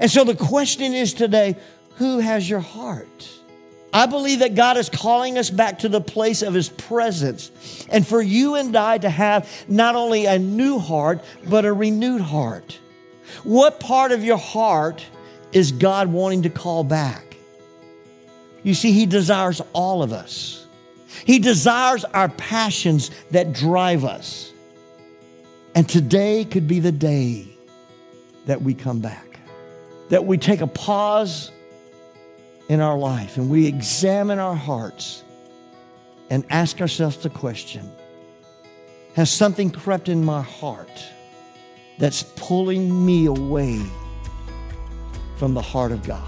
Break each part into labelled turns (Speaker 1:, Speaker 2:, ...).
Speaker 1: And so the question is today who has your heart? I believe that God is calling us back to the place of His presence. And for you and I to have not only a new heart, but a renewed heart. What part of your heart is God wanting to call back? You see, He desires all of us. He desires our passions that drive us. And today could be the day that we come back, that we take a pause in our life and we examine our hearts and ask ourselves the question Has something crept in my heart that's pulling me away from the heart of God?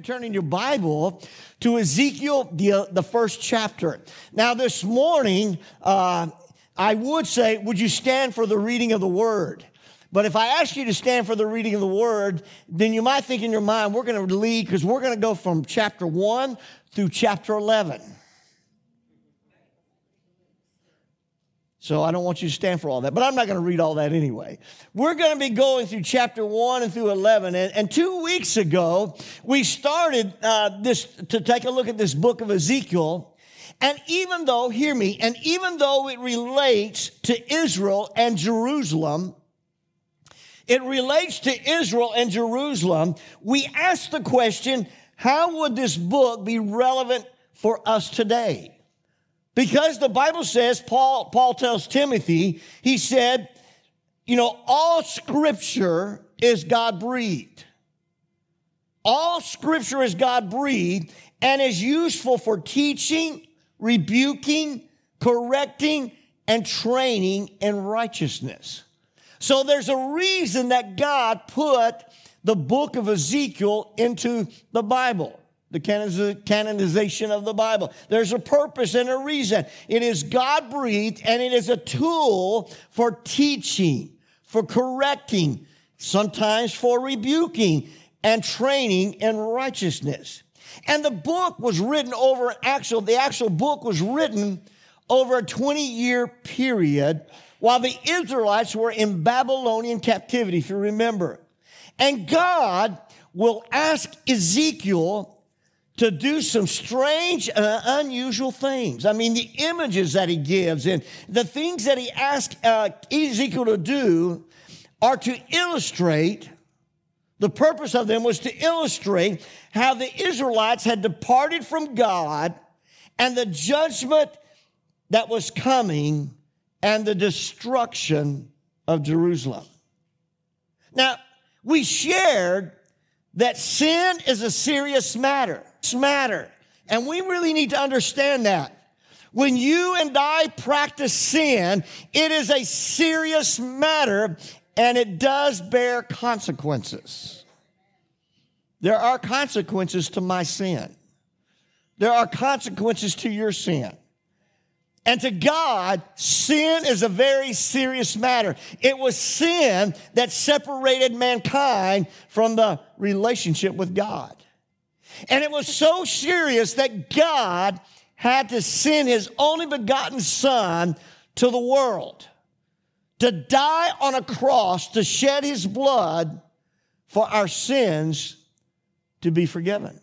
Speaker 1: to turn in your Bible to Ezekiel, the, the first chapter. Now, this morning, uh, I would say, would you stand for the reading of the word? But if I ask you to stand for the reading of the word, then you might think in your mind, we're going to lead because we're going to go from chapter 1 through chapter 11. So I don't want you to stand for all that, but I'm not going to read all that anyway. We're going to be going through chapter 1 and through 11. And, and two weeks ago, we started uh, this to take a look at this book of Ezekiel. And even though, hear me, and even though it relates to Israel and Jerusalem, it relates to Israel and Jerusalem, we ask the question, how would this book be relevant for us today? Because the Bible says, Paul, Paul tells Timothy, he said, you know, all scripture is God breathed. All scripture is God breathed and is useful for teaching, rebuking, correcting, and training in righteousness. So there's a reason that God put the book of Ezekiel into the Bible the canonization of the Bible. There's a purpose and a reason. It is God breathed and it is a tool for teaching, for correcting, sometimes for rebuking and training in righteousness. And the book was written over actual, the actual book was written over a 20 year period while the Israelites were in Babylonian captivity, if you remember. And God will ask Ezekiel to do some strange, uh, unusual things. I mean, the images that he gives and the things that he asks uh, Ezekiel to do are to illustrate, the purpose of them was to illustrate how the Israelites had departed from God and the judgment that was coming and the destruction of Jerusalem. Now, we shared that sin is a serious matter matter. And we really need to understand that. When you and I practice sin, it is a serious matter and it does bear consequences. There are consequences to my sin. There are consequences to your sin. And to God, sin is a very serious matter. It was sin that separated mankind from the relationship with God. And it was so serious that God had to send his only begotten son to the world to die on a cross to shed his blood for our sins to be forgiven.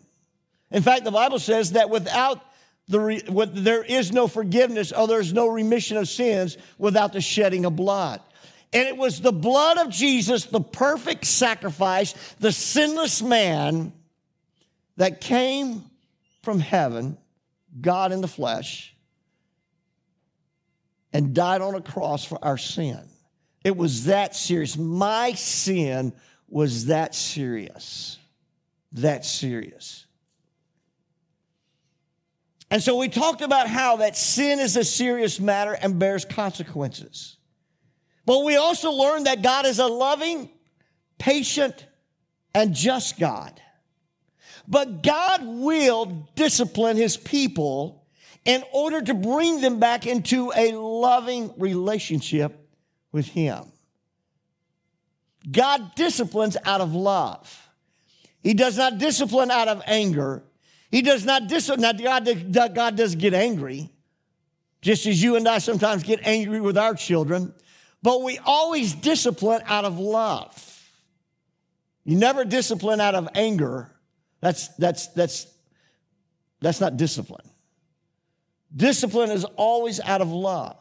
Speaker 1: In fact, the Bible says that without the re, with, there is no forgiveness or there's no remission of sins without the shedding of blood. And it was the blood of Jesus, the perfect sacrifice, the sinless man, that came from heaven, God in the flesh, and died on a cross for our sin. It was that serious. My sin was that serious. That serious. And so we talked about how that sin is a serious matter and bears consequences. But we also learned that God is a loving, patient, and just God. But God will discipline his people in order to bring them back into a loving relationship with him. God disciplines out of love. He does not discipline out of anger. He does not discipline. Now, God, God does get angry, just as you and I sometimes get angry with our children, but we always discipline out of love. You never discipline out of anger. That's, that's, that's, that's not discipline. Discipline is always out of love.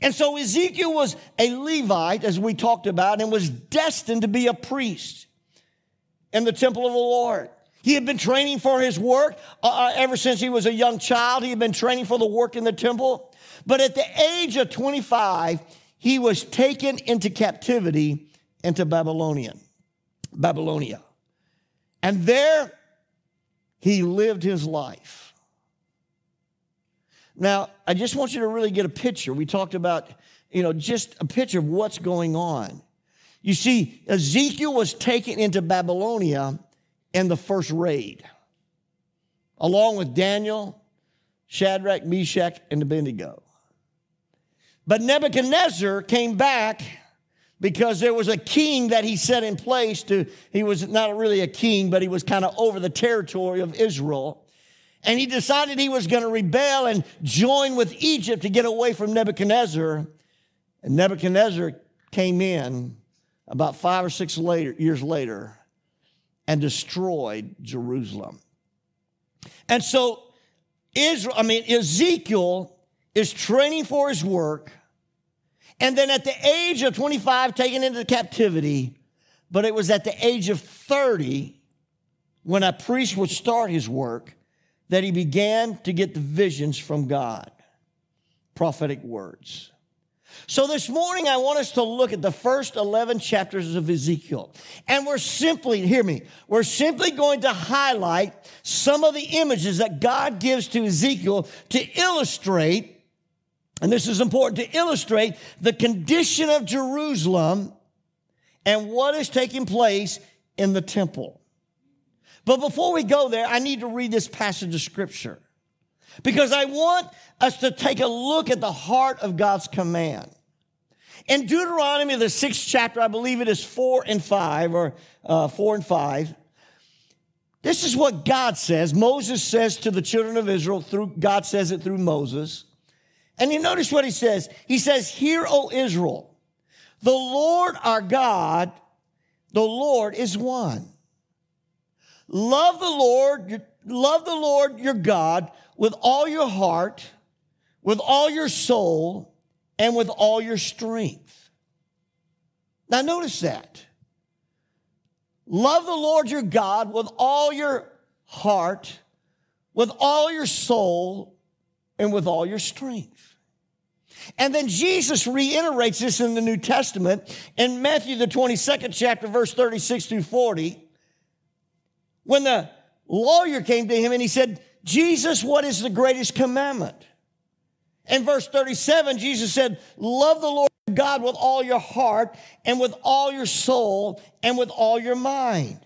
Speaker 1: And so Ezekiel was a Levite, as we talked about, and was destined to be a priest in the temple of the Lord. He had been training for his work uh, uh, ever since he was a young child. He had been training for the work in the temple. But at the age of 25, he was taken into captivity into Babylonian, Babylonia. And there he lived his life. Now, I just want you to really get a picture. We talked about, you know, just a picture of what's going on. You see, Ezekiel was taken into Babylonia in the first raid, along with Daniel, Shadrach, Meshach, and Abednego. But Nebuchadnezzar came back because there was a king that he set in place to, he was not really a king, but he was kind of over the territory of Israel and he decided he was going to rebel and join with Egypt to get away from Nebuchadnezzar. And Nebuchadnezzar came in about five or six later, years later and destroyed Jerusalem. And so Israel, I mean, Ezekiel is training for his work. And then at the age of 25, taken into captivity. But it was at the age of 30 when a priest would start his work that he began to get the visions from God, prophetic words. So this morning, I want us to look at the first 11 chapters of Ezekiel. And we're simply, hear me, we're simply going to highlight some of the images that God gives to Ezekiel to illustrate, and this is important, to illustrate the condition of Jerusalem and what is taking place in the temple. But before we go there, I need to read this passage of scripture because I want us to take a look at the heart of God's command. In Deuteronomy, the sixth chapter, I believe it is four and five, or uh, four and five. This is what God says. Moses says to the children of Israel through God says it through Moses. And you notice what he says. He says, Hear, O Israel, the Lord our God, the Lord is one. Love the Lord, love the Lord your God with all your heart, with all your soul, and with all your strength. Now notice that. Love the Lord your God with all your heart, with all your soul, and with all your strength. And then Jesus reiterates this in the New Testament in Matthew, the 22nd chapter, verse 36 through 40 when the lawyer came to him and he said, Jesus, what is the greatest commandment? In verse 37, Jesus said, Love the Lord God with all your heart and with all your soul and with all your mind.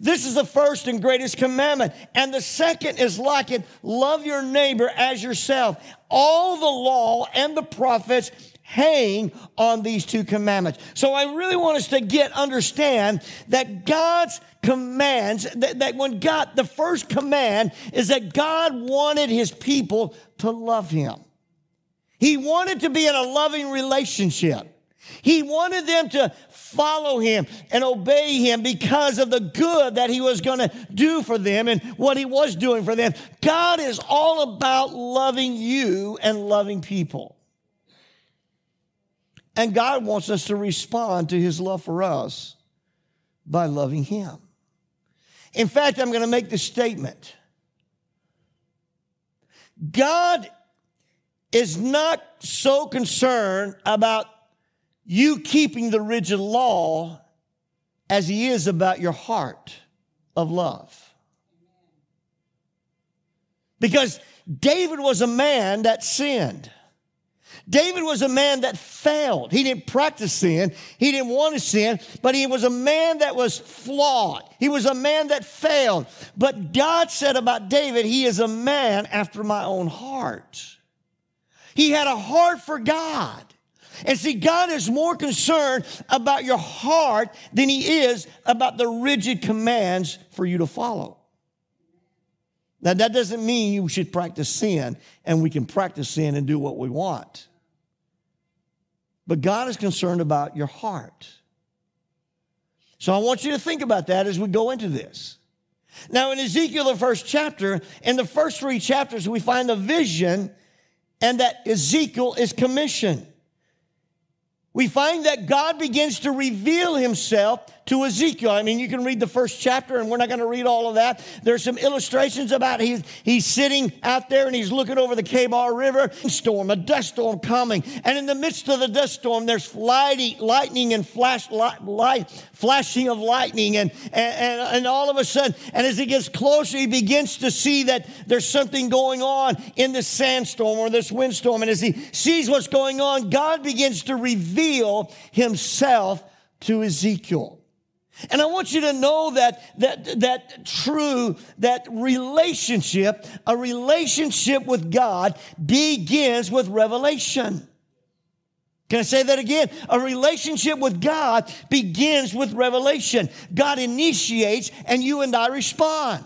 Speaker 1: This is the first and greatest commandment. And the second is like it love your neighbor as yourself. All the law and the prophets hang on these two commandments. So I really want us to get, understand that God's commands, that, that when God, the first command is that God wanted his people to love him. He wanted to be in a loving relationship. He wanted them to follow him and obey him because of the good that he was going to do for them and what he was doing for them. God is all about loving you and loving people. And God wants us to respond to his love for us by loving him. In fact, I'm going to make this statement God is not so concerned about you keeping the rigid law as he is about your heart of love. Because David was a man that sinned. David was a man that failed. He didn't practice sin. He didn't want to sin, but he was a man that was flawed. He was a man that failed. But God said about David, he is a man after my own heart. He had a heart for God. And see, God is more concerned about your heart than he is about the rigid commands for you to follow. Now, that doesn't mean you should practice sin and we can practice sin and do what we want. But God is concerned about your heart. So I want you to think about that as we go into this. Now, in Ezekiel, the first chapter, in the first three chapters, we find the vision and that Ezekiel is commissioned. We find that God begins to reveal himself to Ezekiel. I mean, you can read the first chapter, and we're not going to read all of that. There's some illustrations about he's, he's sitting out there and he's looking over the Kebar River. Storm, a dust storm coming. And in the midst of the dust storm, there's lighting, lightning and flash, light, light, flashing of lightning. And, and, and all of a sudden, and as he gets closer, he begins to see that there's something going on in this sandstorm or this windstorm. And as he sees what's going on, God begins to reveal himself to Ezekiel. And I want you to know that, that, that true, that relationship, a relationship with God begins with revelation. Can I say that again? A relationship with God begins with revelation. God initiates and you and I respond.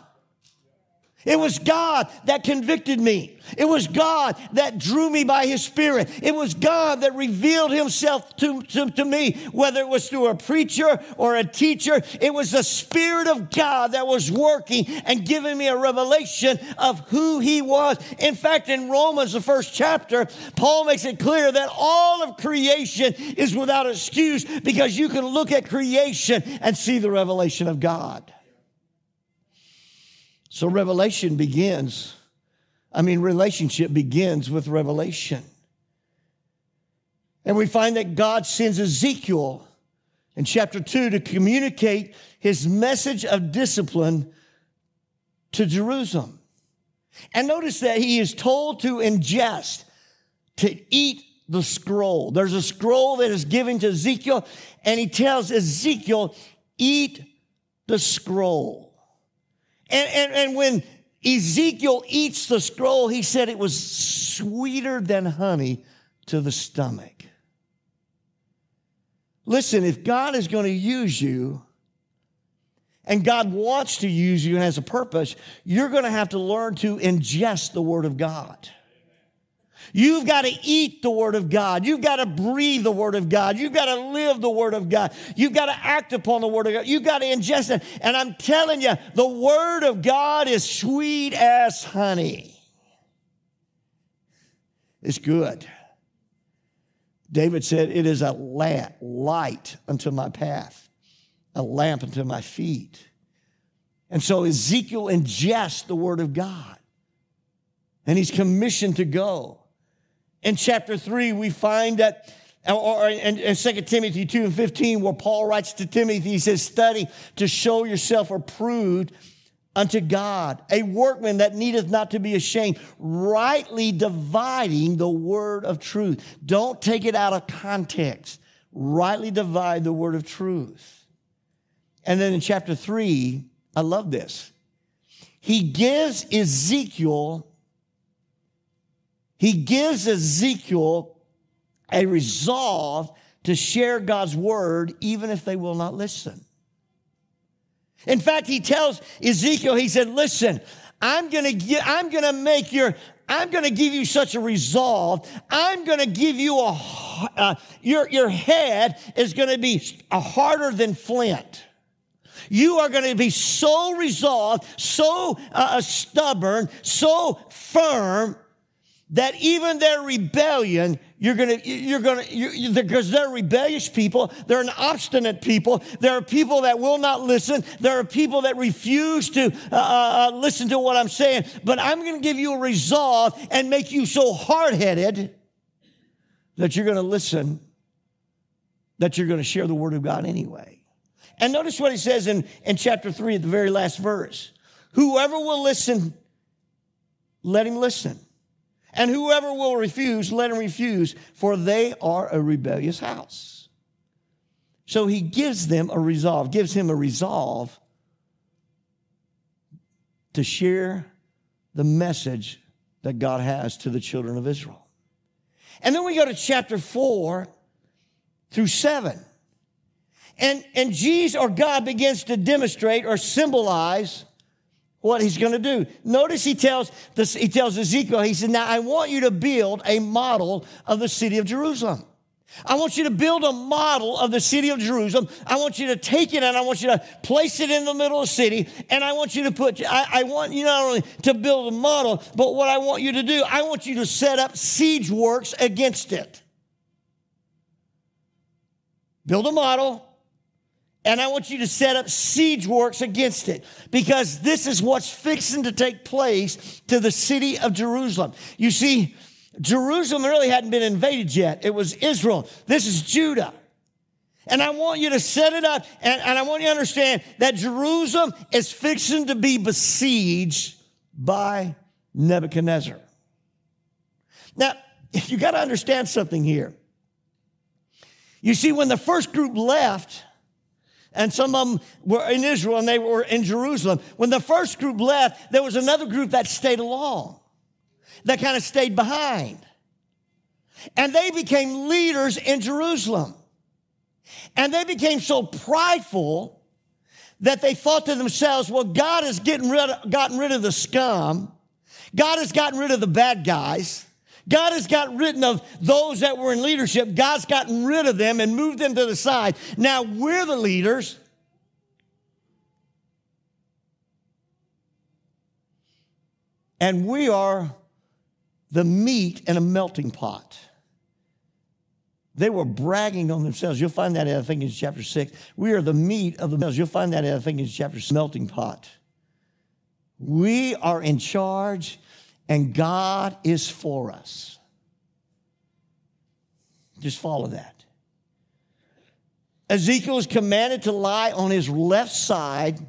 Speaker 1: It was God that convicted me. It was God that drew me by His Spirit. It was God that revealed Himself to, to, to, me, whether it was through a preacher or a teacher. It was the Spirit of God that was working and giving me a revelation of who He was. In fact, in Romans, the first chapter, Paul makes it clear that all of creation is without excuse because you can look at creation and see the revelation of God. So revelation begins, I mean, relationship begins with revelation. And we find that God sends Ezekiel in chapter 2 to communicate his message of discipline to Jerusalem. And notice that he is told to ingest, to eat the scroll. There's a scroll that is given to Ezekiel, and he tells Ezekiel, eat the scroll. And, and, and when Ezekiel eats the scroll, he said it was sweeter than honey to the stomach. Listen, if God is going to use you, and God wants to use you and has a purpose, you're going to have to learn to ingest the Word of God. You've got to eat the Word of God. You've got to breathe the Word of God. You've got to live the Word of God. You've got to act upon the Word of God. You've got to ingest it. And I'm telling you, the Word of God is sweet as honey. It's good. David said, It is a lamp, light unto my path, a lamp unto my feet. And so Ezekiel ingests the Word of God. And he's commissioned to go. In chapter 3, we find that, or in, in 2 Timothy 2 and 15, where Paul writes to Timothy, he says, Study to show yourself approved unto God, a workman that needeth not to be ashamed, rightly dividing the word of truth. Don't take it out of context. Rightly divide the word of truth. And then in chapter 3, I love this. He gives Ezekiel he gives Ezekiel a resolve to share God's word even if they will not listen. In fact, he tells Ezekiel, he said, listen, I'm gonna get, I'm gonna make your, I'm gonna give you such a resolve. I'm gonna give you a, uh, your, your head is gonna be harder than flint. You are going to be so resolved, so uh, stubborn, so firm that even their rebellion, you're gonna, you're gonna, you, because they're rebellious people, they're an obstinate people. There are people that will not listen. There are people that refuse to uh, uh, uh listen to what I'm saying. But I'm gonna give you a resolve and make you so hard headed that you're gonna listen, that you're gonna share the word of God anyway. And notice what he says in, in chapter three at the very last verse. Whoever will listen, let him listen. And whoever will refuse, let him refuse, for they are a rebellious house. So he gives them a resolve, gives him a resolve to share the message that God has to the children of Israel. And then we go to chapter four through seven. And, and Jesus or God begins to demonstrate or symbolize what he's going to do. Notice he tells this, he tells Ezekiel, he said, Now I want you to build a model of the city of Jerusalem. I want you to build a model of the city of Jerusalem. I want you to take it and I want you to place it in the middle of the city. And I want you to put, I, I, want you not only to build a model, but what I want you to do, I want you to set up siege works against it. Build a model, and I want you to set up siege works against it because this is what's fixing to take place to the city of Jerusalem. You see, Jerusalem really hadn't been invaded yet. It was Israel. This is Judah. And I want you to set it up, and, and I want you to understand that Jerusalem is fixing to be besieged by Nebuchadnezzar. Now, you got to understand something here. You see, when the first group left, and some of them were in Israel and they were in Jerusalem, when the first group left, there was another group that stayed along, that kind of stayed behind. And they became leaders in Jerusalem. And they became so prideful that they thought to themselves, well, God has getting rid gotten rid of the scum. God has gotten rid of the bad guys. God has gotten rid of those that were in leadership. God's gotten rid of them and moved them to the side. Now we're the leaders. And we are the meat in a melting pot. They were bragging on themselves. You'll find that in, in chapter six. We are the meat of the You'll find that in, in chapter six, melting pot. We are in charge and God is for us. Just follow that. Ezekiel is commanded to lie on his left side,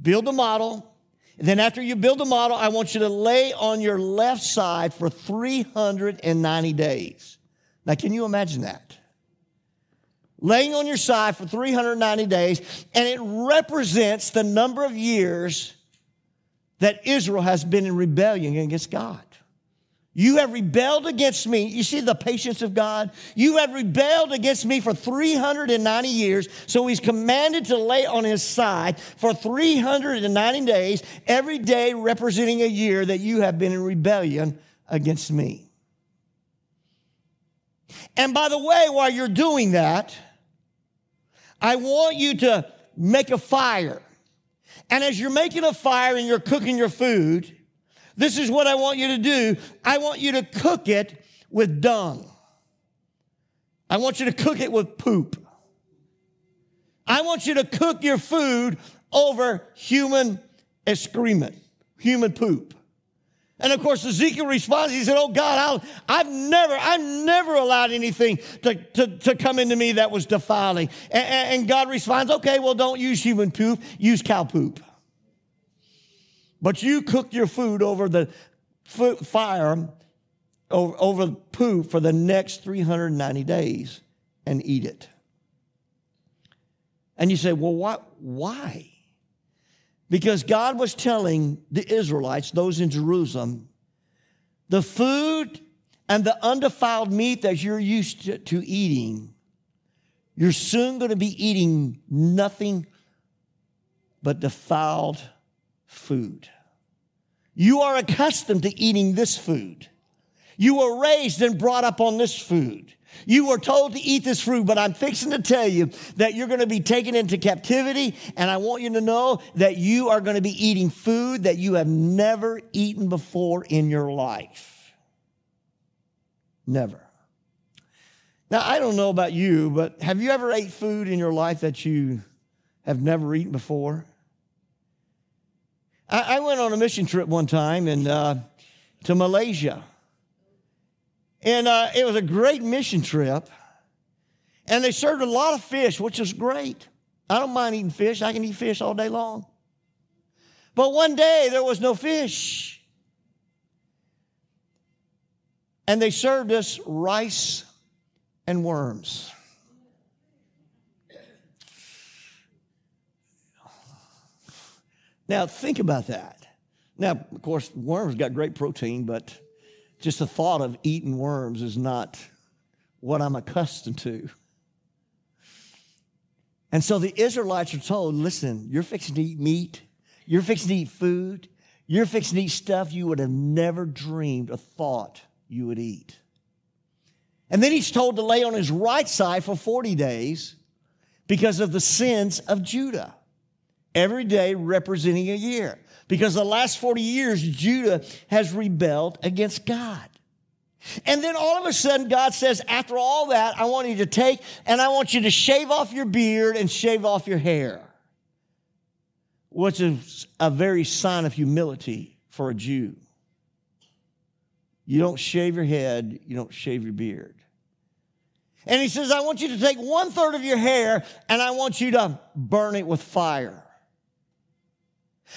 Speaker 1: build a model. And then, after you build a model, I want you to lay on your left side for 390 days. Now, can you imagine that? Laying on your side for 390 days, and it represents the number of years that Israel has been in rebellion against God. You have rebelled against me. You see the patience of God? You have rebelled against me for 390 years. So he's commanded to lay on his side for 390 days, every day representing a year that you have been in rebellion against me. And by the way, while you're doing that, I want you to make a fire. And as you're making a fire and you're cooking your food, this is what I want you to do. I want you to cook it with dung. I want you to cook it with poop. I want you to cook your food over human excrement, human poop. And of course, Ezekiel responds. He said, Oh God, i have never, I've never allowed anything to, to, to come into me that was defiling. And, and God responds, Okay, well, don't use human poop, use cow poop. But you cook your food over the fire, over, over poop for the next 390 days and eat it. And you say, Well, what, why? Because God was telling the Israelites, those in Jerusalem, the food and the undefiled meat that you're used to, to eating, you're soon going to be eating nothing but defiled food. You are accustomed to eating this food. You were raised and brought up on this food. You were told to eat this fruit, but I'm fixing to tell you that you're going to be taken into captivity, and I want you to know that you are going to be eating food that you have never eaten before in your life. Never. Now, I don't know about you, but have you ever ate food in your life that you have never eaten before? I, I went on a mission trip one time and uh, to Malaysia. And uh, it was a great mission trip. And they served a lot of fish, which was great. I don't mind eating fish. I can eat fish all day long. But one day there was no fish. And they served us rice and worms. Now, think about that. Now, of course, worms got great protein, but just the thought of eating worms is not what I'm accustomed to. And so the Israelites are told listen, you're fixing to eat meat, You're fixing to eat food. You're fixing to eat stuff you would have never dreamed or thought you would eat. And then he's told to lay on his right side for 40 days because of the sins of Judah. Every day representing a year. Because the last 40 years, Judah has rebelled against God. And then all of a sudden, God says, after all that, I want you to take and I want you to shave off your beard and shave off your hair, which is a very sign of humility for a Jew. You don't shave your head, you don't shave your beard. And he says, I want you to take one third of your hair and I want you to burn it with fire.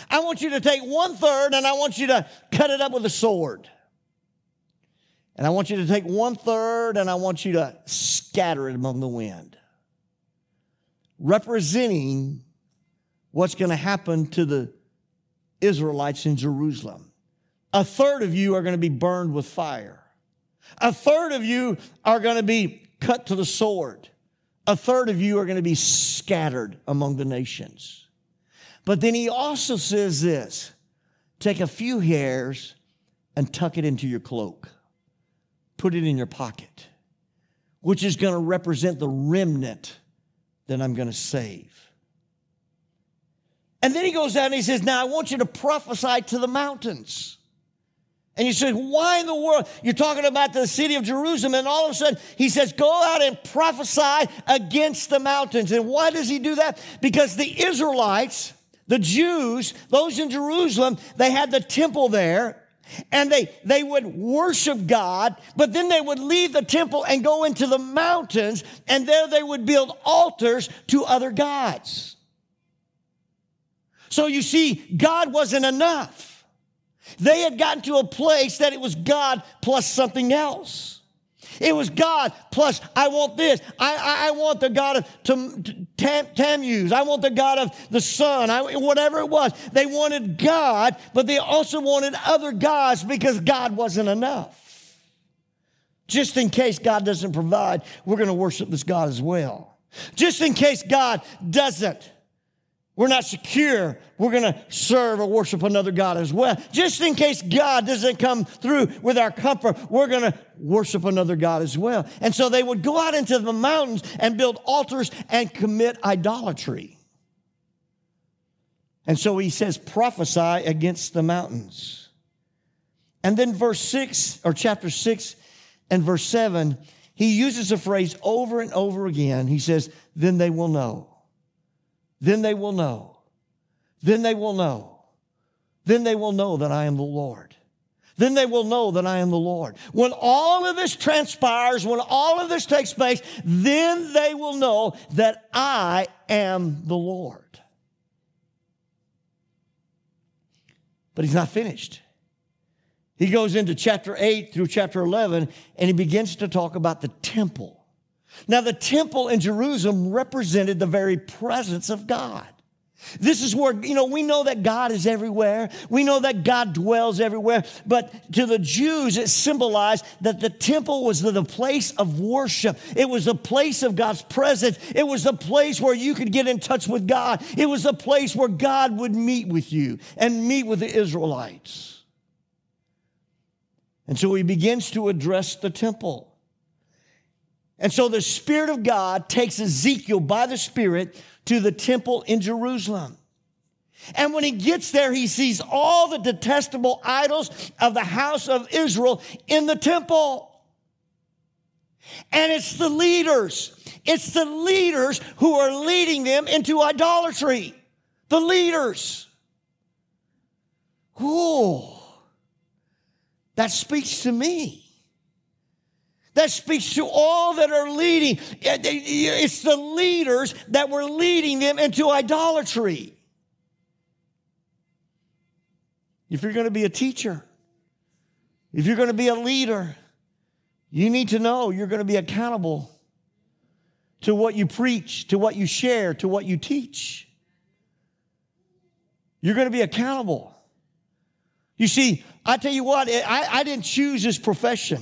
Speaker 1: I want you to take one third and I want you to cut it up with a sword. And I want you to take one third and I want you to scatter it among the wind, representing what's going to happen to the Israelites in Jerusalem. A third of you are going to be burned with fire. A third of you are going to be cut to the sword. A third of you are going to be scattered among the nations. But then he also says this take a few hairs and tuck it into your cloak put it in your pocket, which is going to represent the remnant that I'm going to save. And then he goes out and he says, Now I want you to prophesy to the mountains. And you say, Why in the world? You're talking about the city of Jerusalem, and all of a sudden he says, Go out and prophesy against the mountains. And why does he do that? Because the Israelites, the Jews, those in Jerusalem, they had the temple there and they, they would worship God, but then they would leave the temple and go into the mountains, and there they would build altars to other gods. So you see, God wasn't enough. They had gotten to a place that it was God plus something else. It was God plus I want this. I, I, I want the God of Tam, Tam, Tammuz. I want the God of the sun. I, whatever it was. They wanted God, but they also wanted other gods because God wasn't enough. Just in case God doesn't provide, we're going to worship this God as well. Just in case God doesn't we're not secure, we're going to serve or worship another God as well. Just in case God doesn't come through with our comfort, we're going to worship another God as well. And so they would go out into the mountains and build altars and commit idolatry. And so he says, prophesy against the mountains. And then verse 6, or chapter 6 and verse 7, he uses a phrase over and over again. He says, then they will know. Then they will know. Then they will know. Then they will know that I am the Lord. Then they will know that I am the Lord. When all of this transpires, when all of this takes place, then they will know that I am the Lord. But he's not finished. He goes into chapter 8 through chapter 11 and he begins to talk about the temple. Now, the temple in Jerusalem represented the very presence of God. This is where, you know, we know that God is everywhere. We know that God dwells everywhere. But to the Jews, it symbolized that the temple was the, place of worship. It was the place of God's presence. It was the place where you could get in touch with God. It was the place where God would meet with you and meet with the Israelites. And so he begins to address the temple. And so the Spirit of God takes Ezekiel by the Spirit to the temple in Jerusalem. And when he gets there, he sees all the detestable idols of the house of Israel in the temple. And it's the leaders, it's the leaders who are leading them into idolatry. The leaders. Ooh, that speaks to me that speaks to all that are leading. Eh, eh, it's the leaders that were leading them into idolatry. If you're going to be a teacher, if you're going to be a leader, you need to know you're going to be accountable to what you preach, to what you share, to what you teach. You're going to be accountable. You see, I tell you what, eh, I, I didn't choose this profession.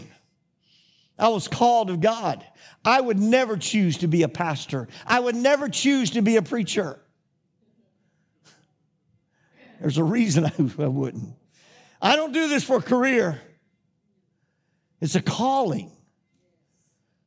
Speaker 1: I was called of God. I would never choose to be a pastor. I would never choose to be a preacher. There's a reason I wouldn't. I don't do this for a career. It's a calling.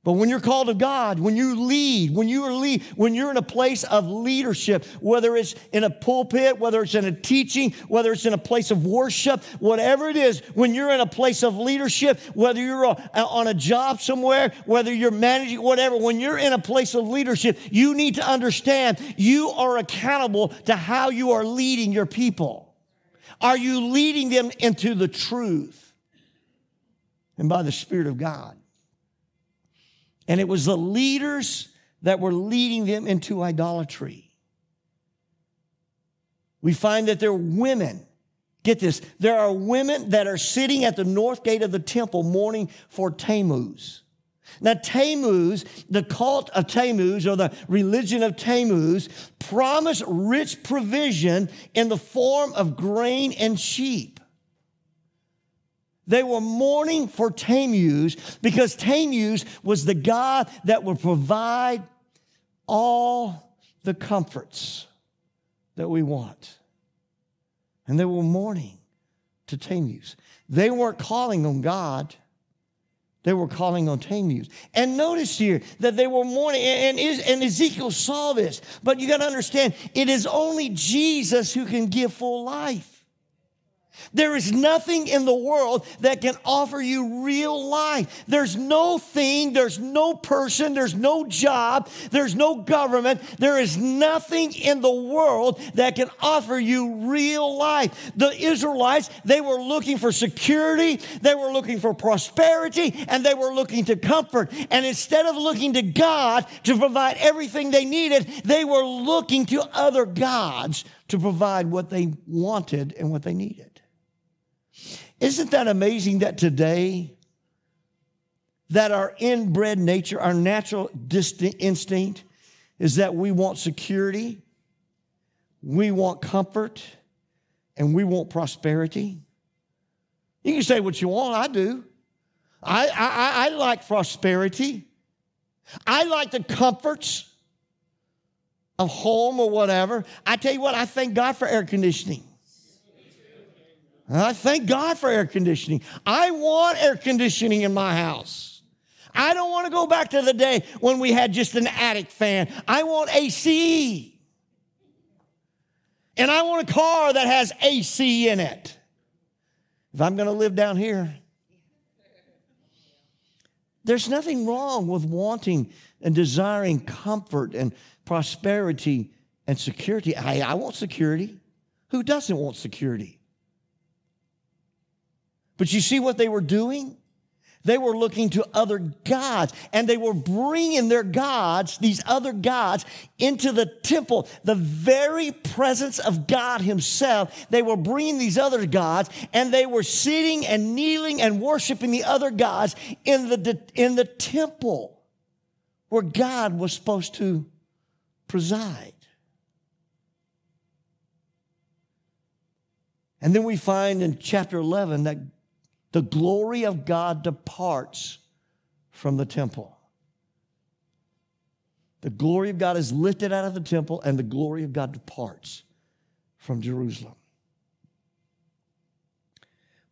Speaker 1: But when you're called of God, when you lead, when you are lead, when you're in a place of leadership, whether it's in a pulpit, whether it's in a teaching, whether it's in a place of worship, whatever it is, when you're in a place of leadership, whether you're on a job somewhere, whether you're managing, whatever, when you're in a place of leadership, you need to understand you are accountable to how you are leading your people. Are you leading them into the truth and by the Spirit of God? And it was the leaders that were leading them into idolatry. We find that there are women. Get this. There are women that are sitting at the north gate of the temple mourning for Tammuz. Now, Tammuz, the cult of Tammuz or the religion of Tammuz, promised rich provision in the form of grain and sheep. They were mourning for Tammuz because Tammuz was the God that would provide all the comforts that we want. And they were mourning to Tammuz. They weren't calling on God. They were calling on Tammuz. And notice here that they were mourning, and, and Ezekiel saw this. But you got to understand, it is only Jesus who can give full life. There is nothing in the world that can offer you real life. There's no thing, there's no person, there's no job, there's no government. There is nothing in the world that can offer you real life. The Israelites, they were looking for security, they were looking for prosperity, and they were looking to comfort. And instead of looking to God to provide everything they needed, they were looking to other gods to provide what they wanted and what they needed. Isn't that amazing that today, that our inbred nature, our natural instinct is that we want security, we want comfort, and we want prosperity? You can say what you want, I do. I, I, I like prosperity. I like the comforts of home or whatever. I tell you what, I thank God for air conditioning. I thank God for air conditioning. I want air conditioning in my house. I don't want to go back to the day when we had just an attic fan. I want AC. And I want a car that has AC in it. If I'm going to live down here, there's nothing wrong with wanting and desiring comfort and prosperity and security. I, I want security. Who doesn't want security? But you see what they were doing? They were looking to other gods and they were bringing their gods, these other gods, into the temple, the very presence of God Himself. They were bringing these other gods and they were sitting and kneeling and worshiping the other gods in the, in the temple where God was supposed to preside. And then we find in chapter 11 that the glory of God departs from the temple. The glory of God is lifted out of the temple, and the glory of God departs from Jerusalem.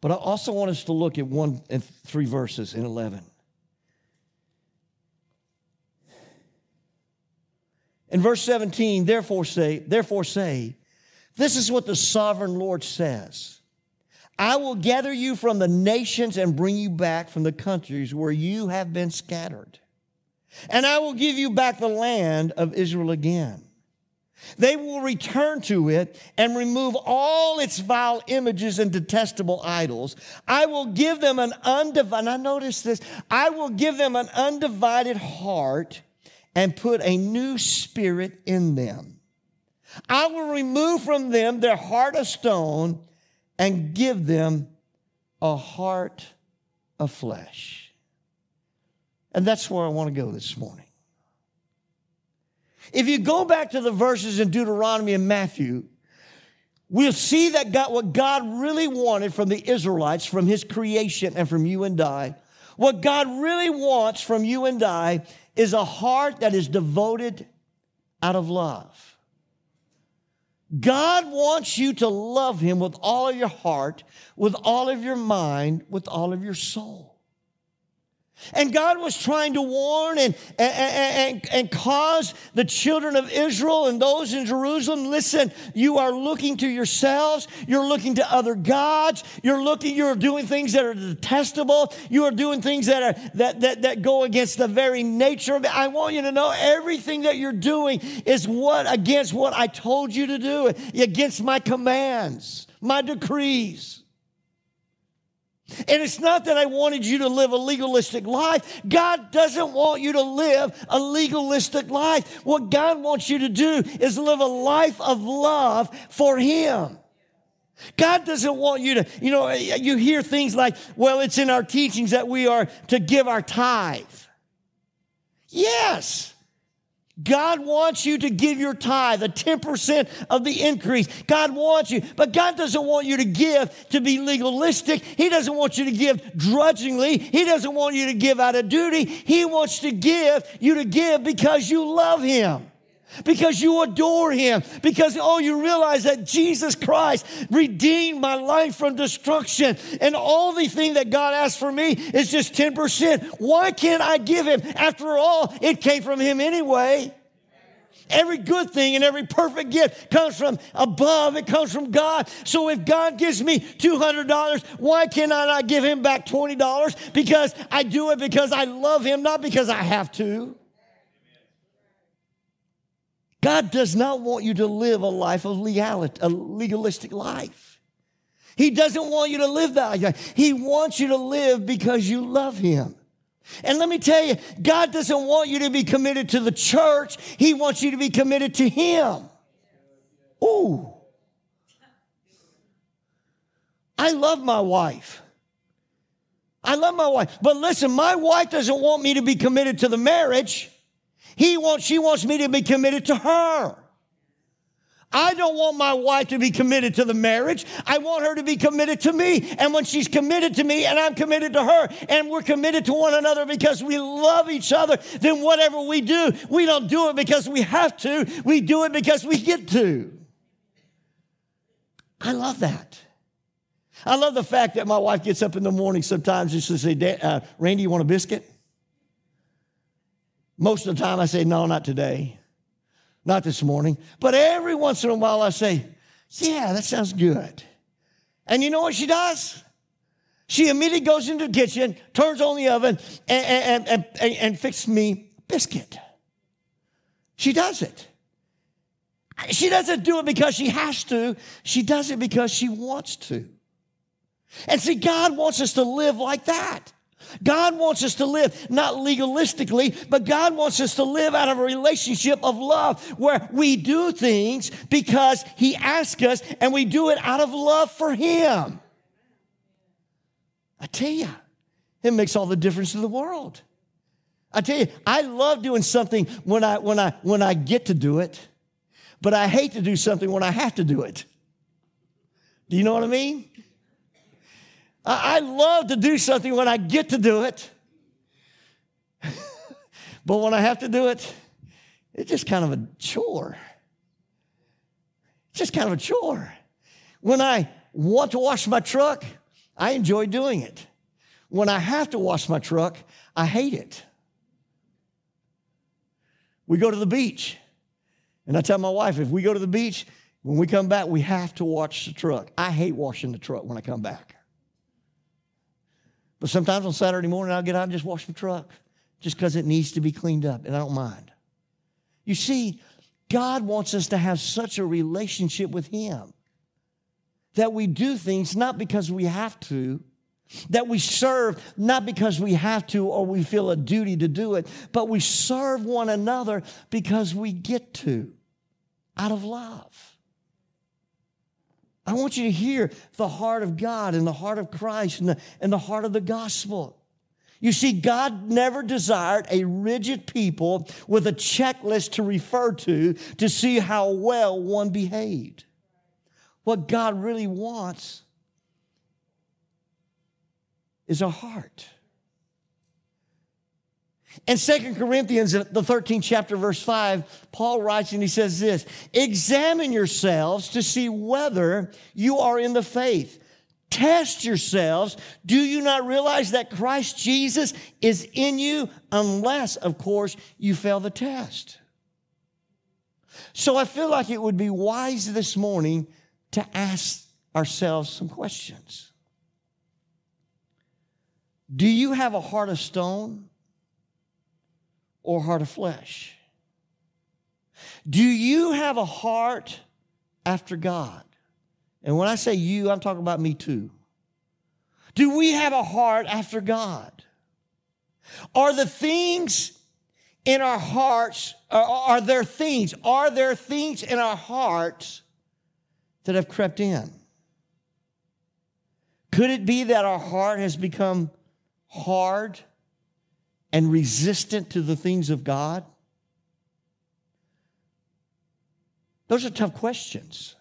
Speaker 1: But I also want us to look at one and three verses in 11. In verse 17, therefore say, therefore say, this is what the sovereign Lord says. I will gather you from the nations and bring you back from the countries where you have been scattered. And I will give you back the land of Israel again. They will return to it and remove all its vile images and detestable idols. I will give them an undivided, I notice this, I will give them an undivided heart and put a new spirit in them. I will remove from them their heart of stone and give them a heart of flesh. And that's where I want to go this morning. If you go back to the verses in Deuteronomy and Matthew, we'll see that God, what God really wanted from the Israelites, from his creation, and from you and I, what God really wants from you and I is a heart that is devoted out of love. God wants you to love Him with all of your heart, with all of your mind, with all of your soul. And God was trying to warn and, and, and, and, cause the children of Israel and those in Jerusalem, listen, you are looking to yourselves. You're looking to other gods. You're looking, you're doing things that are detestable. You are doing things that are, that, that, that go against the very nature of it. I want you to know everything that you're doing is what against what I told you to do, against my commands, my decrees. And it's not that I wanted you to live a legalistic life. God doesn't want you to live a legalistic life. What God wants you to do is live a life of love for Him. God doesn't want you to, you know, you hear things like, well, it's in our teachings that we are to give our tithe. Yes. God wants you to give your tithe, the 10% of the increase. God wants you, but God doesn't want you to give to be legalistic. He doesn't want you to give drudgingly. He doesn't want you to give out of duty. He wants to give you to give because you love Him. Because you adore him. Because, oh, you realize that Jesus Christ redeemed my life from destruction. And all the thing that God asked for me is just 10%. Why can't I give him? After all, it came from him anyway. Every good thing and every perfect gift comes from above. It comes from God. So if God gives me $200, why can I give him back $20? Because I do it because I love him, not because I have to. God does not want you to live a life of legality, a legalistic life. He doesn't want you to live that life. He wants you to live because you love Him. And let me tell you, God doesn't want you to be committed to the church. He wants you to be committed to Him. Ooh. I love my wife. I love my wife. But listen, my wife doesn't want me to be committed to the marriage. He wants, she wants me to be committed to her. I don't want my wife to be committed to the marriage. I want her to be committed to me. And when she's committed to me and I'm committed to her and we're committed to one another because we love each other, then whatever we do, we don't do it because we have to. We do it because we get to. I love that. I love the fact that my wife gets up in the morning sometimes just to say, uh, Randy, you want a biscuit? Most of the time I say, no, not today. Not this morning. But every once in a while I say, yeah, that sounds good. And you know what she does? She immediately goes into the kitchen, turns on the oven, and, and, and, and fixes me biscuit. She does it. She doesn't do it because she has to. She does it because she wants to. And see, God wants us to live like that. God wants us to live not legalistically, but God wants us to live out of a relationship of love where we do things because He asks us and we do it out of love for Him. I tell you, it makes all the difference in the world. I tell you, I love doing something when I, when I, when I get to do it, but I hate to do something when I have to do it. Do you know what I mean? I, love to do something when I get to do it. but when I have to do it, it's just kind of a chore. It's just kind of a chore. When I want to wash my truck, I enjoy doing it. When I have to wash my truck, I hate it. We go to the beach, and I tell my wife if we go to the beach, when we come back, we have to wash the truck. I hate washing the truck when I come back. But sometimes on Saturday morning, I'll get out and just wash the truck just because it needs to be cleaned up, and I don't mind. You see, God wants us to have such a relationship with Him that we do things not because we have to, that we serve not because we have to or we feel a duty to do it, but we serve one another because we get to out of love. I want you to hear the heart of God and the heart of Christ and the, and the heart of the gospel. You see, God never desired a rigid people with a checklist to refer to to see how well one behaved. What God really wants is a heart. In 2 Corinthians, the 13th chapter, verse 5, Paul writes and he says this Examine yourselves to see whether you are in the faith. Test yourselves. Do you not realize that Christ Jesus is in you? Unless, of course, you fail the test. So I feel like it would be wise this morning to ask ourselves some questions. Do you have a heart of stone or heart of flesh? Do you have a heart after God? And when I say you, I'm talking about me too. Do we have a heart after God? Are the things in our hearts, are, are there things, are there things in our hearts that have crept in? Could it be that our heart has become hard and resistant to the things of God? Those are tough questions.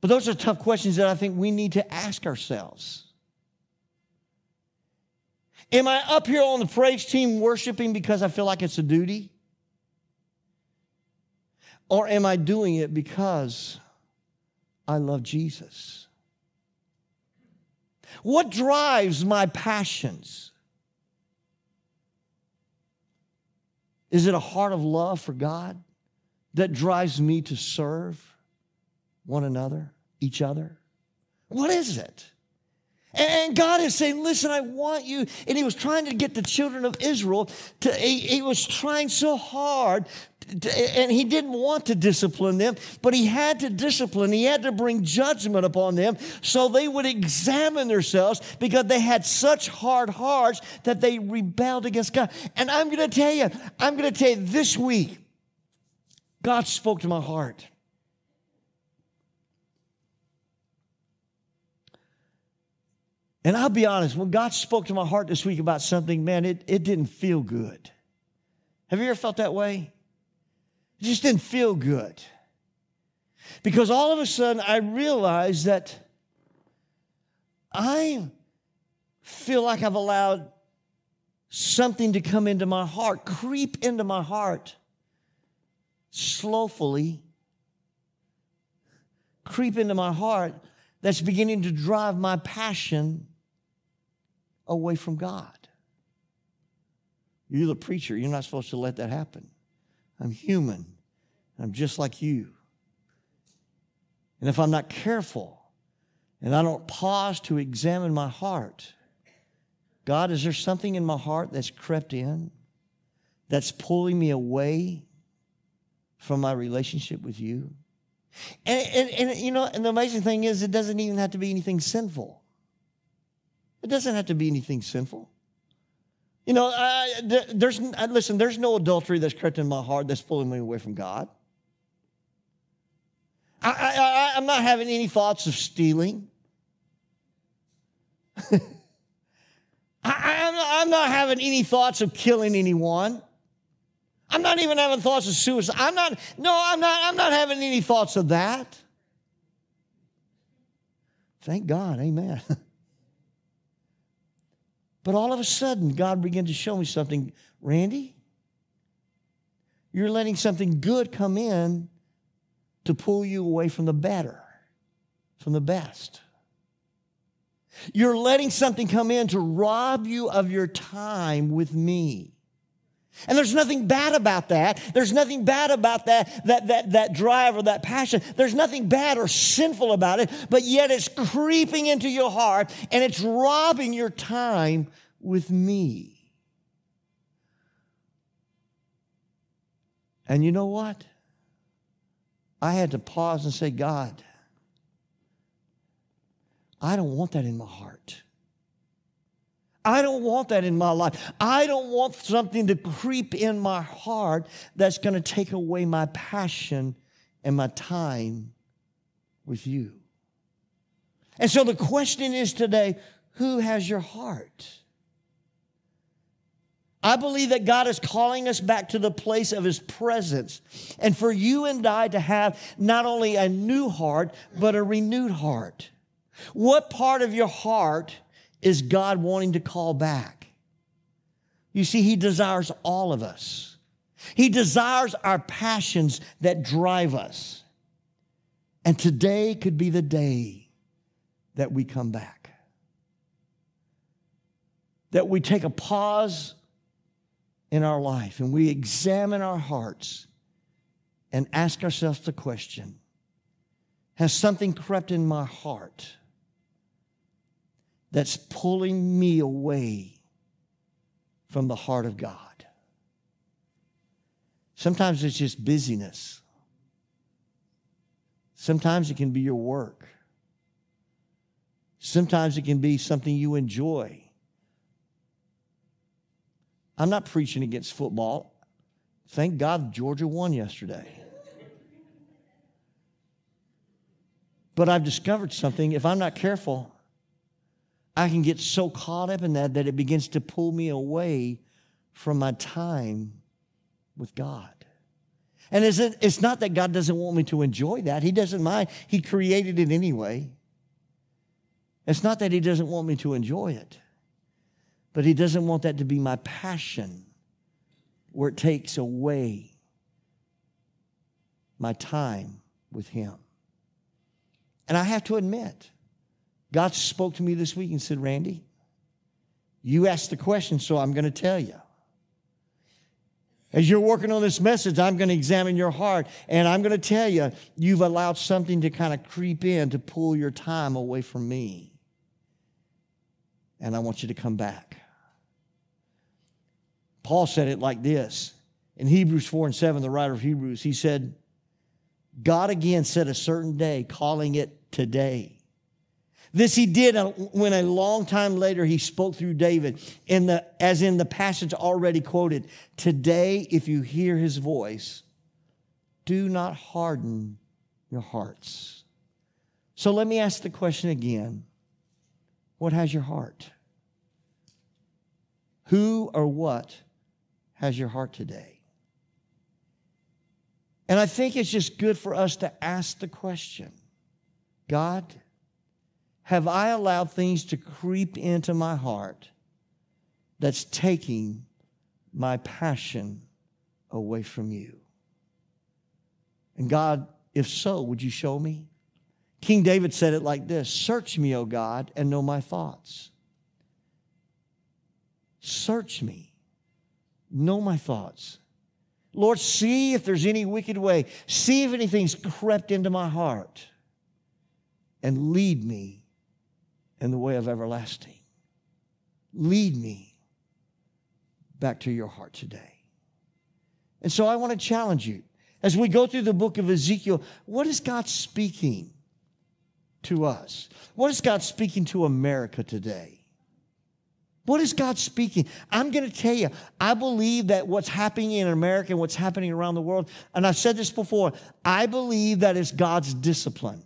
Speaker 1: But those are tough questions that I think we need to ask ourselves. Am I up here on the praise team worshiping because I feel like it's a duty? Or am I doing it because I love Jesus? What drives my passions? Is it a heart of love for God that drives me to serve one another, each other? What is it? And God is saying, listen, I want you. And he was trying to get the children of Israel to, he, he was trying so hard and he didn't want to discipline them, but he had to discipline. He had to bring judgment upon them so they would examine themselves because they had such hard hearts that they rebelled against God. And I'm going to tell you, I'm going to tell you this week, God spoke to my heart. And I'll be honest, when God spoke to my heart this week about something, man, it, it didn't feel good. Have you ever felt that way? It just didn't feel good. Because all of a sudden I realized that I feel like I've allowed something to come into my heart, creep into my heart slowfully, creep into my heart that's beginning to drive my passion away from God. You're the preacher. You're not supposed to let that happen. I'm human. I'm just like you. And if I'm not careful and I don't pause to examine my heart, God, is there something in my heart that's crept in that's pulling me away from my relationship with you? And, and, and, you know, and the amazing thing is, it doesn't even have to be anything sinful. It doesn't have to be anything sinful. You know, I, there's listen. There's no adultery that's crept in my heart that's pulling me away from God. I, I'm not having any thoughts of stealing. I, I'm not having any thoughts of killing anyone. I'm not even having thoughts of suicide. I'm not, no, I'm not, I'm not having any thoughts of that. Thank God, amen. But all of a sudden, God began to show me something. Randy, you're letting something good come in to pull you away from the better, from the best. You're letting something come in to rob you of your time with me. And there's nothing bad about that. There's nothing bad about that, that, that, that drive or that passion. There's nothing bad or sinful about it, but yet it's creeping into your heart and it's robbing your time with me. And you know what? I had to pause and say, God, I don't want that in my heart. I don't want that in my life. I don't want something to creep in my heart that's going to take away my passion and my time with you. And so the question is today who has your heart? I believe that God is calling us back to the place of His presence. And for you and I to have not only a new heart, but a renewed heart. What part of your heart is God wanting to call back. You see, He desires all of us. He desires our passions that drive us. And today could be the day that we come back. That we take a pause in our life and we examine our hearts and ask ourselves the question Has something crept in my heart that's pulling me away from the heart of God? Sometimes it's just busyness. Sometimes it can be your work. Sometimes it can be something you enjoy. I'm not preaching against football. Thank God Georgia won yesterday. But I've discovered something. If I'm not careful, I can get so caught up in that that it begins to pull me away from my time with God. And it's not that God doesn't want me to enjoy that. He doesn't mind. He created it anyway. It's not that He doesn't want me to enjoy it, but He doesn't want that to be my passion where it takes away my time with Him. And I have to admit, God spoke to me this week and said, Randy, you asked the question, so I'm going to tell you. As you're working on this message, I'm going to examine your heart and I'm going to tell you, you've allowed something to kind of creep in to pull your time away from me. And I want you to come back. Paul said it like this in Hebrews 4 and 7, the writer of Hebrews, he said, God again set a certain day, calling it today. This he did uh, when a long time later he spoke through David, in the, as in the passage already quoted. Today, if you hear his voice, do not harden your hearts. So let me ask the question again What has your heart? Who or what has your heart today? And I think it's just good for us to ask the question God, have I allowed things to creep into my heart that's taking my passion away from you? And God, if so, would you show me? King David said it like this Search me, O God, and know my thoughts. Search me, know my thoughts. Lord, see if there's any wicked way. See if anything's crept into my heart. And lead me in the way of everlasting. Lead me back to your heart today. And so I want to challenge you as we go through the book of Ezekiel, what is God speaking to us? What is God speaking to America today? What is God speaking? I'm going to tell you, I believe that what's happening in America and what's happening around the world, and I've said this before, I believe that it's God's discipline.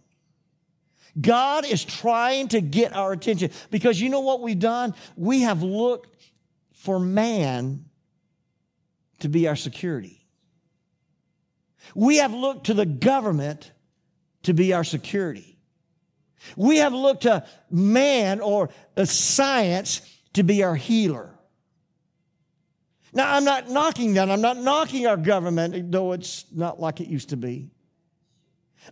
Speaker 1: God is trying to get our attention because you know what we've done? We have looked for man to be our security. We have looked to the government to be our security. We have looked to man or science to be our healer. Now, I'm not knocking that. I'm not knocking our government, though it's not like it used to be.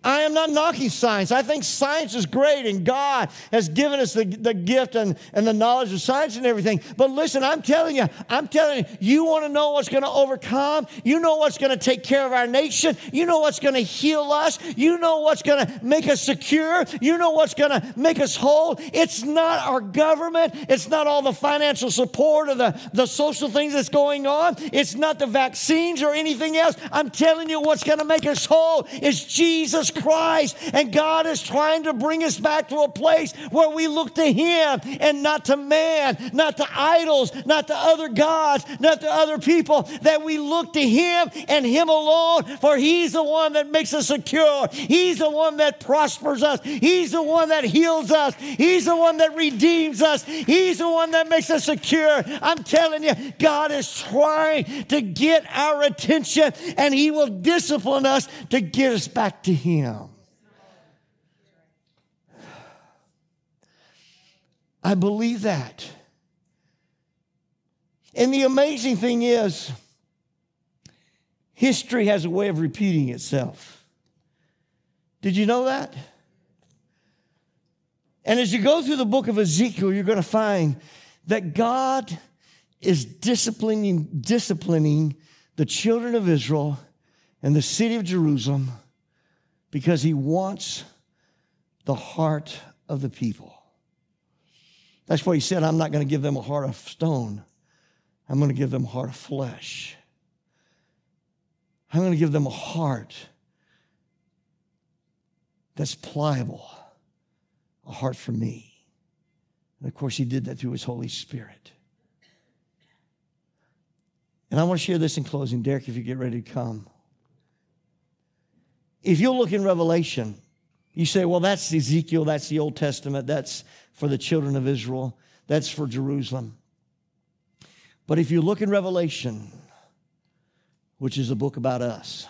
Speaker 1: I am not knocking science. I think science is great and God has given us the, the gift and, and the knowledge of science and everything. But listen, I'm telling you, I'm telling you, you want to know what's going to overcome? You know what's going to take care of our nation? You know what's going to heal us? You know what's going to make us secure? You know what's going to make us whole? It's not our government. It's not all the financial support or the, the social things that's going on. It's not the vaccines or anything else. I'm telling you, what's going to make us whole is Jesus Jesus Christ. And God is trying to bring us back to a place where we look to Him and not to man, not to idols, not to other gods, not to other people, that we look to Him and Him alone, for He's the one that makes us secure. He's the one that prospers us. He's the one that heals us. He's the one that redeems us. He's the one that makes us secure. I'm telling you, God is trying to get our attention and He will discipline us to get us back to Him. I believe that. And the amazing thing is, history has a way of repeating itself. Did you know that? And as you go through the book of Ezekiel, you're going to find that God is disciplining, disciplining the children of Israel and the city of Jerusalem because he wants the heart of the people. That's why he said, I'm not going to give them a heart of stone. I'm going to give them a heart of flesh. I'm going to give them a heart that's pliable, a heart for me. And of course, he did that through his Holy Spirit. And I want to share this in closing. Derek, if you get ready to come. If you'll look in Revelation, you say, well, that's Ezekiel, that's the Old Testament, that's for the children of Israel, that's for Jerusalem. But if you look in Revelation, which is a book about us,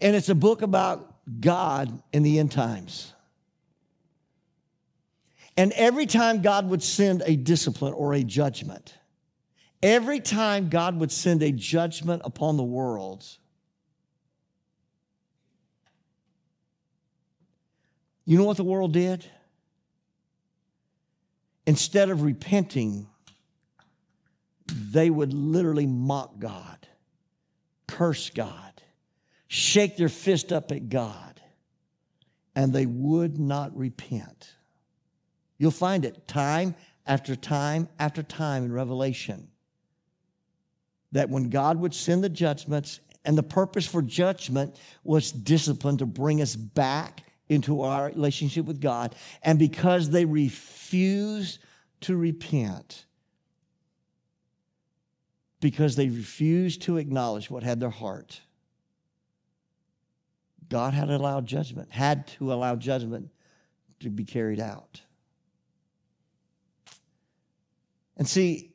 Speaker 1: and it's a book about God in the end times. And every time God would send a discipline or a judgment, every time God would send a judgment upon the world, you know what the world did? Instead of repenting, they would literally mock God, curse God, shake their fist up at God, and they would not repent. You'll find it time after time after time in Revelation that when God would send the judgments, and the purpose for judgment was discipline to bring us back into our relationship with God. And because they refused to repent, because they refused to acknowledge what had their heart. God had allowed judgment, had to allow judgment to be carried out. And see,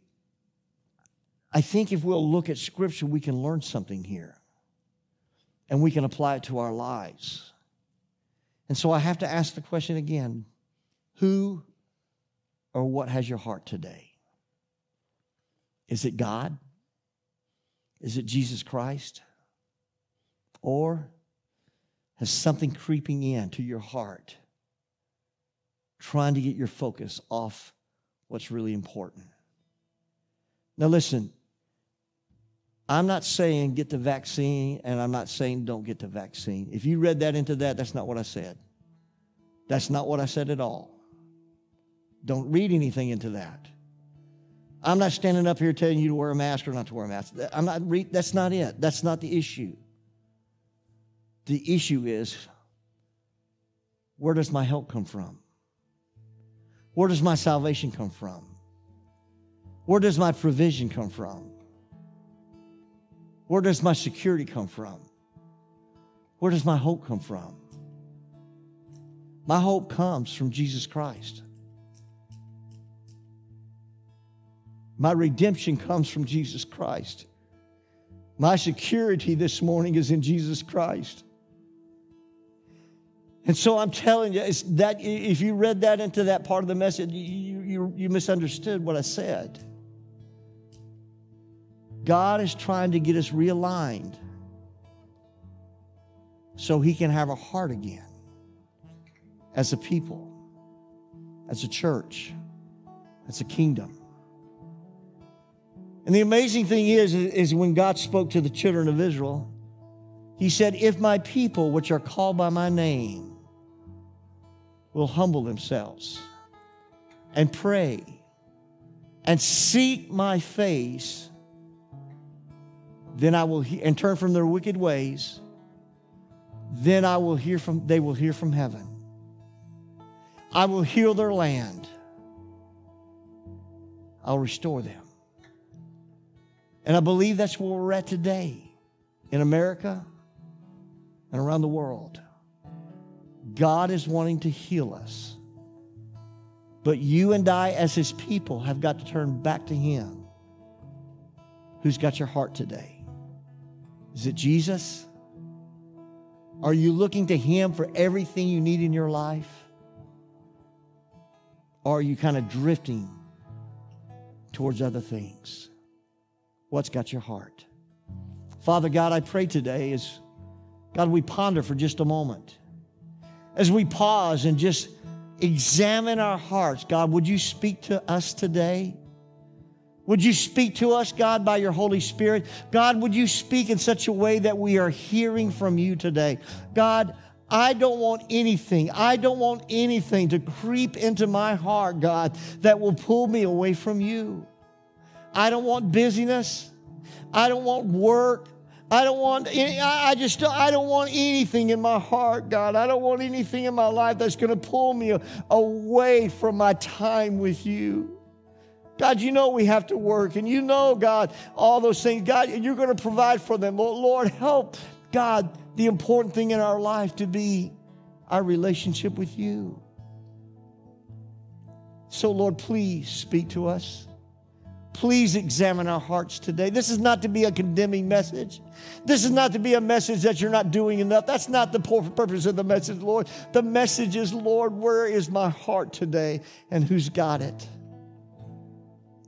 Speaker 1: I think if we'll look at Scripture, we can learn something here and we can apply it to our lives. And so I have to ask the question again who or what has your heart today? Is it God? Is it Jesus Christ? Or has something creeping into your heart trying to get your focus off what's really important? Now, listen, I'm not saying get the vaccine, and I'm not saying don't get the vaccine. If you read that into that, that's not what I said. That's not what I said at all. Don't read anything into that. I'm not standing up here telling you to wear a mask or not to wear a mask. I'm not re- that's not it. That's not the issue. The issue is where does my help come from? Where does my salvation come from? Where does my provision come from? Where does my security come from? Where does my hope come from? My hope comes from Jesus Christ. My redemption comes from Jesus Christ. My security this morning is in Jesus Christ. And so I'm telling you, that if you read that into that part of the message, you, you, you misunderstood what I said. God is trying to get us realigned so he can have a heart again as a people, as a church, as a kingdom. And the amazing thing is, is when God spoke to the children of Israel, he said, If my people, which are called by my name, will humble themselves and pray and seek my face, then I will he- and turn from their wicked ways, then I will hear from they will hear from heaven. I will heal their land. I'll restore them. And I believe that's where we're at today in America and around the world. God is wanting to heal us. But you and I, as His people, have got to turn back to Him. Who's got your heart today? Is it Jesus? Are you looking to Him for everything you need in your life? Or are you kind of drifting towards other things? What's got your heart? Father God, I pray today as God, we ponder for just a moment. As we pause and just examine our hearts, God, would you speak to us today? Would you speak to us, God, by your Holy Spirit? God, would you speak in such a way that we are hearing from you today? God, I don't want anything, I don't want anything to creep into my heart, God, that will pull me away from you. I don't want busyness. I don't want work. I don't want any, I just I don't want anything in my heart, God. I don't want anything in my life that's going to pull me away from my time with you. God, you know we have to work, and you know, God, all those things. God, you're going to provide for them. Lord, help, God, the important thing in our life to be our relationship with you. So, Lord, please speak to us. Please examine our hearts today. This is not to be a condemning message. This is not to be a message that you're not doing enough. That's not the purpose of the message, Lord. The message is, Lord, where is my heart today and who's got it?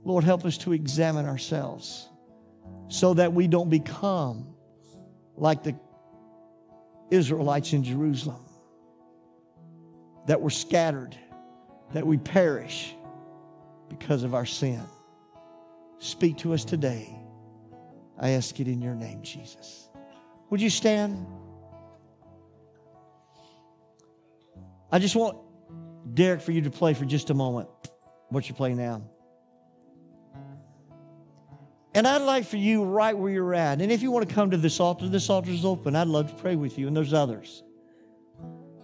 Speaker 1: Lord, help us to examine ourselves so that we don't become like the Israelites in Jerusalem, that were scattered, that we perish because of our sin. Speak to us today. I ask it in your name, Jesus. Would you stand? I just want Derek for you to play for just a moment what you play now. And I'd like for you right where you're at. And if you want to come to this altar, this altar is open. I'd love to pray with you. And there's others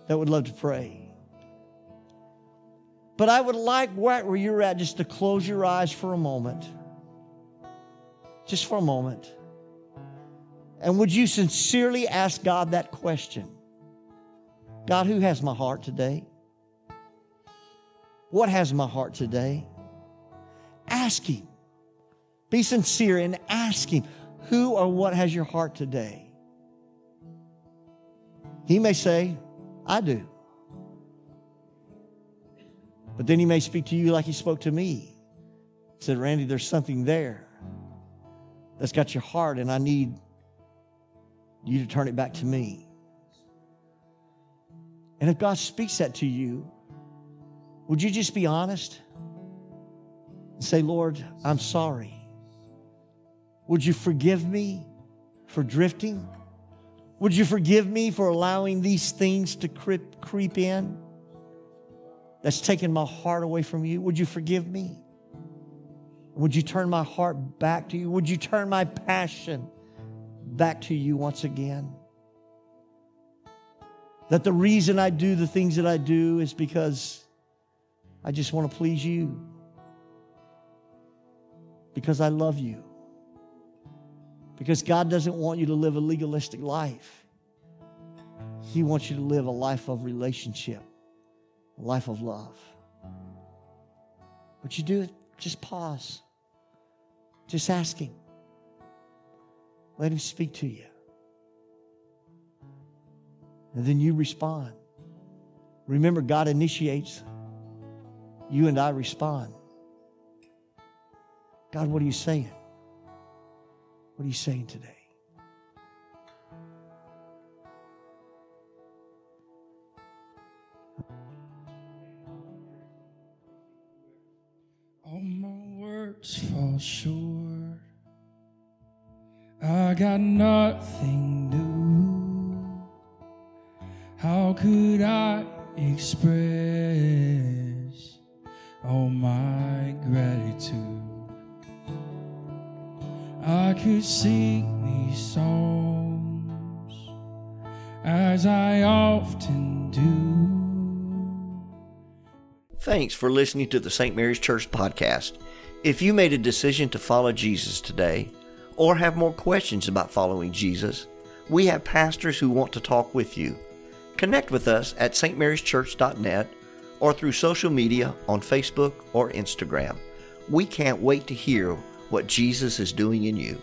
Speaker 1: that would love to pray. But I would like right where you're at just to close your eyes for a moment just for a moment. And would you sincerely ask God that question? God, who has my heart today? What has my heart today? Ask Him. Be sincere and ask Him, who or what has your heart today? He may say, I do. But then He may speak to you like He spoke to me. He said, Randy, there's something there that's got your heart, and I need you to turn it back to me. And if God speaks that to you, would you just be honest and say, Lord, I'm sorry? Would you forgive me for drifting? Would you forgive me for allowing these things to creep, creep in that's taken my heart away from you? Would you forgive me? Would you turn my heart back to you? Would you turn my passion back to you once again? That the reason I do the things that I do is because I just want to please you. Because I love you. Because God doesn't want you to live a legalistic life. He wants you to live a life of relationship, a life of love. But you do it, just pause. Just ask Him. Let Him speak to you. And then you respond. Remember, God initiates, you and I respond. God, what are you saying? What are you saying today?
Speaker 2: All my words fall short. I got nothing new. How could I express all my gratitude? I could sing these songs as I often do.
Speaker 1: Thanks for listening to the St. Mary's Church podcast. If you made a decision to follow Jesus today, or have more questions about following Jesus, we have pastors who want to talk with you. Connect with us at stmaryschurch.net or through social media on Facebook or Instagram. We can't wait to hear what Jesus is doing in you.